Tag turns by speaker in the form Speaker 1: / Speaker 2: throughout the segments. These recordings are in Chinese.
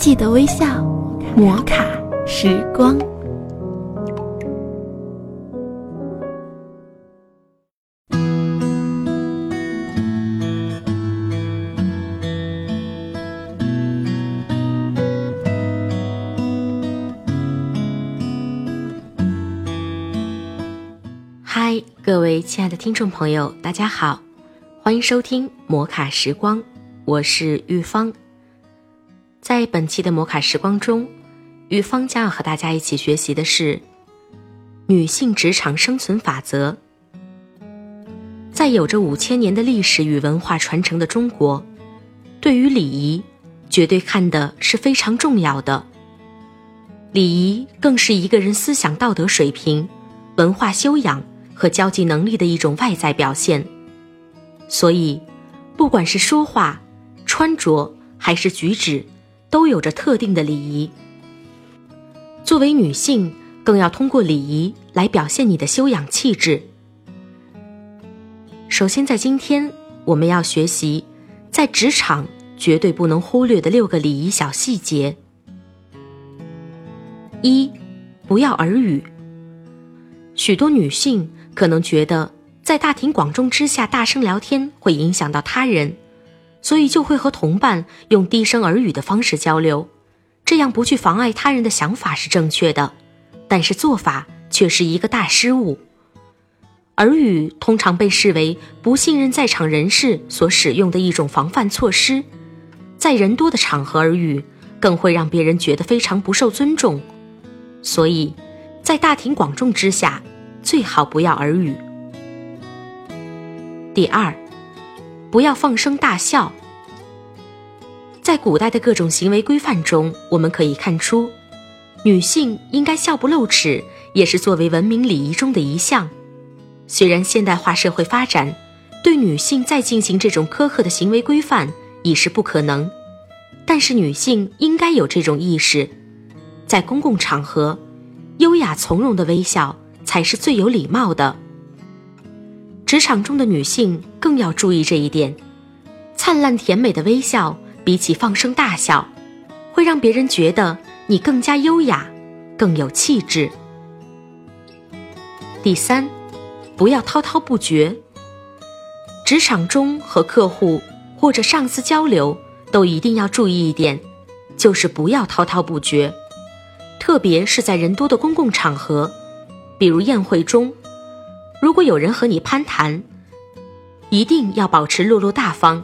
Speaker 1: 记得微笑，摩卡时光。
Speaker 2: 嗨，各位亲爱的听众朋友，大家好，欢迎收听摩卡时光，我是玉芳。在本期的摩卡时光中，玉芳将要和大家一起学习的是女性职场生存法则。在有着五千年的历史与文化传承的中国，对于礼仪，绝对看的是非常重要的。礼仪更是一个人思想道德水平、文化修养。和交际能力的一种外在表现，所以，不管是说话、穿着还是举止，都有着特定的礼仪。作为女性，更要通过礼仪来表现你的修养气质。首先，在今天，我们要学习在职场绝对不能忽略的六个礼仪小细节。一，不要耳语。许多女性。可能觉得在大庭广众之下大声聊天会影响到他人，所以就会和同伴用低声耳语的方式交流。这样不去妨碍他人的想法是正确的，但是做法却是一个大失误。耳语通常被视为不信任在场人士所使用的一种防范措施，在人多的场合耳语更会让别人觉得非常不受尊重，所以，在大庭广众之下。最好不要耳语。第二，不要放声大笑。在古代的各种行为规范中，我们可以看出，女性应该笑不露齿，也是作为文明礼仪中的一项。虽然现代化社会发展，对女性再进行这种苛刻的行为规范已是不可能，但是女性应该有这种意识，在公共场合，优雅从容的微笑。才是最有礼貌的。职场中的女性更要注意这一点，灿烂甜美的微笑比起放声大笑，会让别人觉得你更加优雅，更有气质。第三，不要滔滔不绝。职场中和客户或者上司交流，都一定要注意一点，就是不要滔滔不绝，特别是在人多的公共场合。比如宴会中，如果有人和你攀谈，一定要保持落落大方，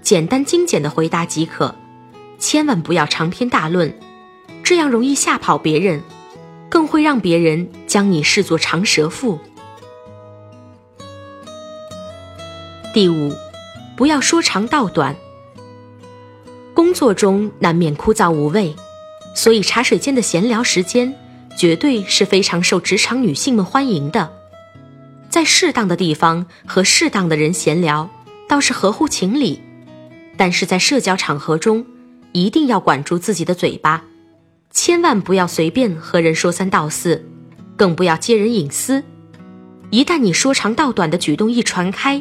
Speaker 2: 简单精简的回答即可，千万不要长篇大论，这样容易吓跑别人，更会让别人将你视作长舌妇。第五，不要说长道短。工作中难免枯燥无味，所以茶水间的闲聊时间。绝对是非常受职场女性们欢迎的，在适当的地方和适当的人闲聊，倒是合乎情理。但是在社交场合中，一定要管住自己的嘴巴，千万不要随便和人说三道四，更不要揭人隐私。一旦你说长道短的举动一传开，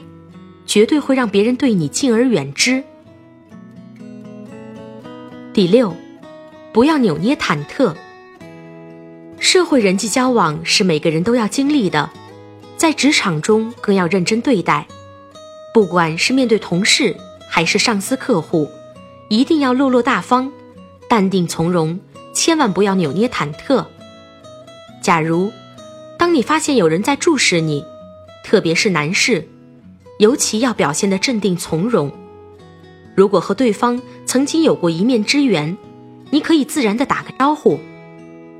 Speaker 2: 绝对会让别人对你敬而远之。第六，不要扭捏忐忑。社会人际交往是每个人都要经历的，在职场中更要认真对待。不管是面对同事还是上司、客户，一定要落落大方、淡定从容，千万不要扭捏忐忑。假如当你发现有人在注视你，特别是男士，尤其要表现得镇定从容。如果和对方曾经有过一面之缘，你可以自然地打个招呼。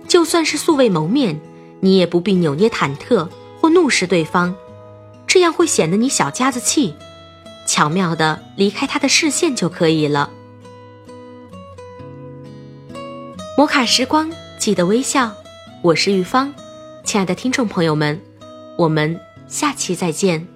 Speaker 2: 就算是素未谋面，你也不必扭捏忐忑怒视对方，这样会显得你小家子气。巧妙的离开他的视线就可以了。摩卡时光，记得微笑。我是玉芳，亲爱的听众朋友们，我们下期再见。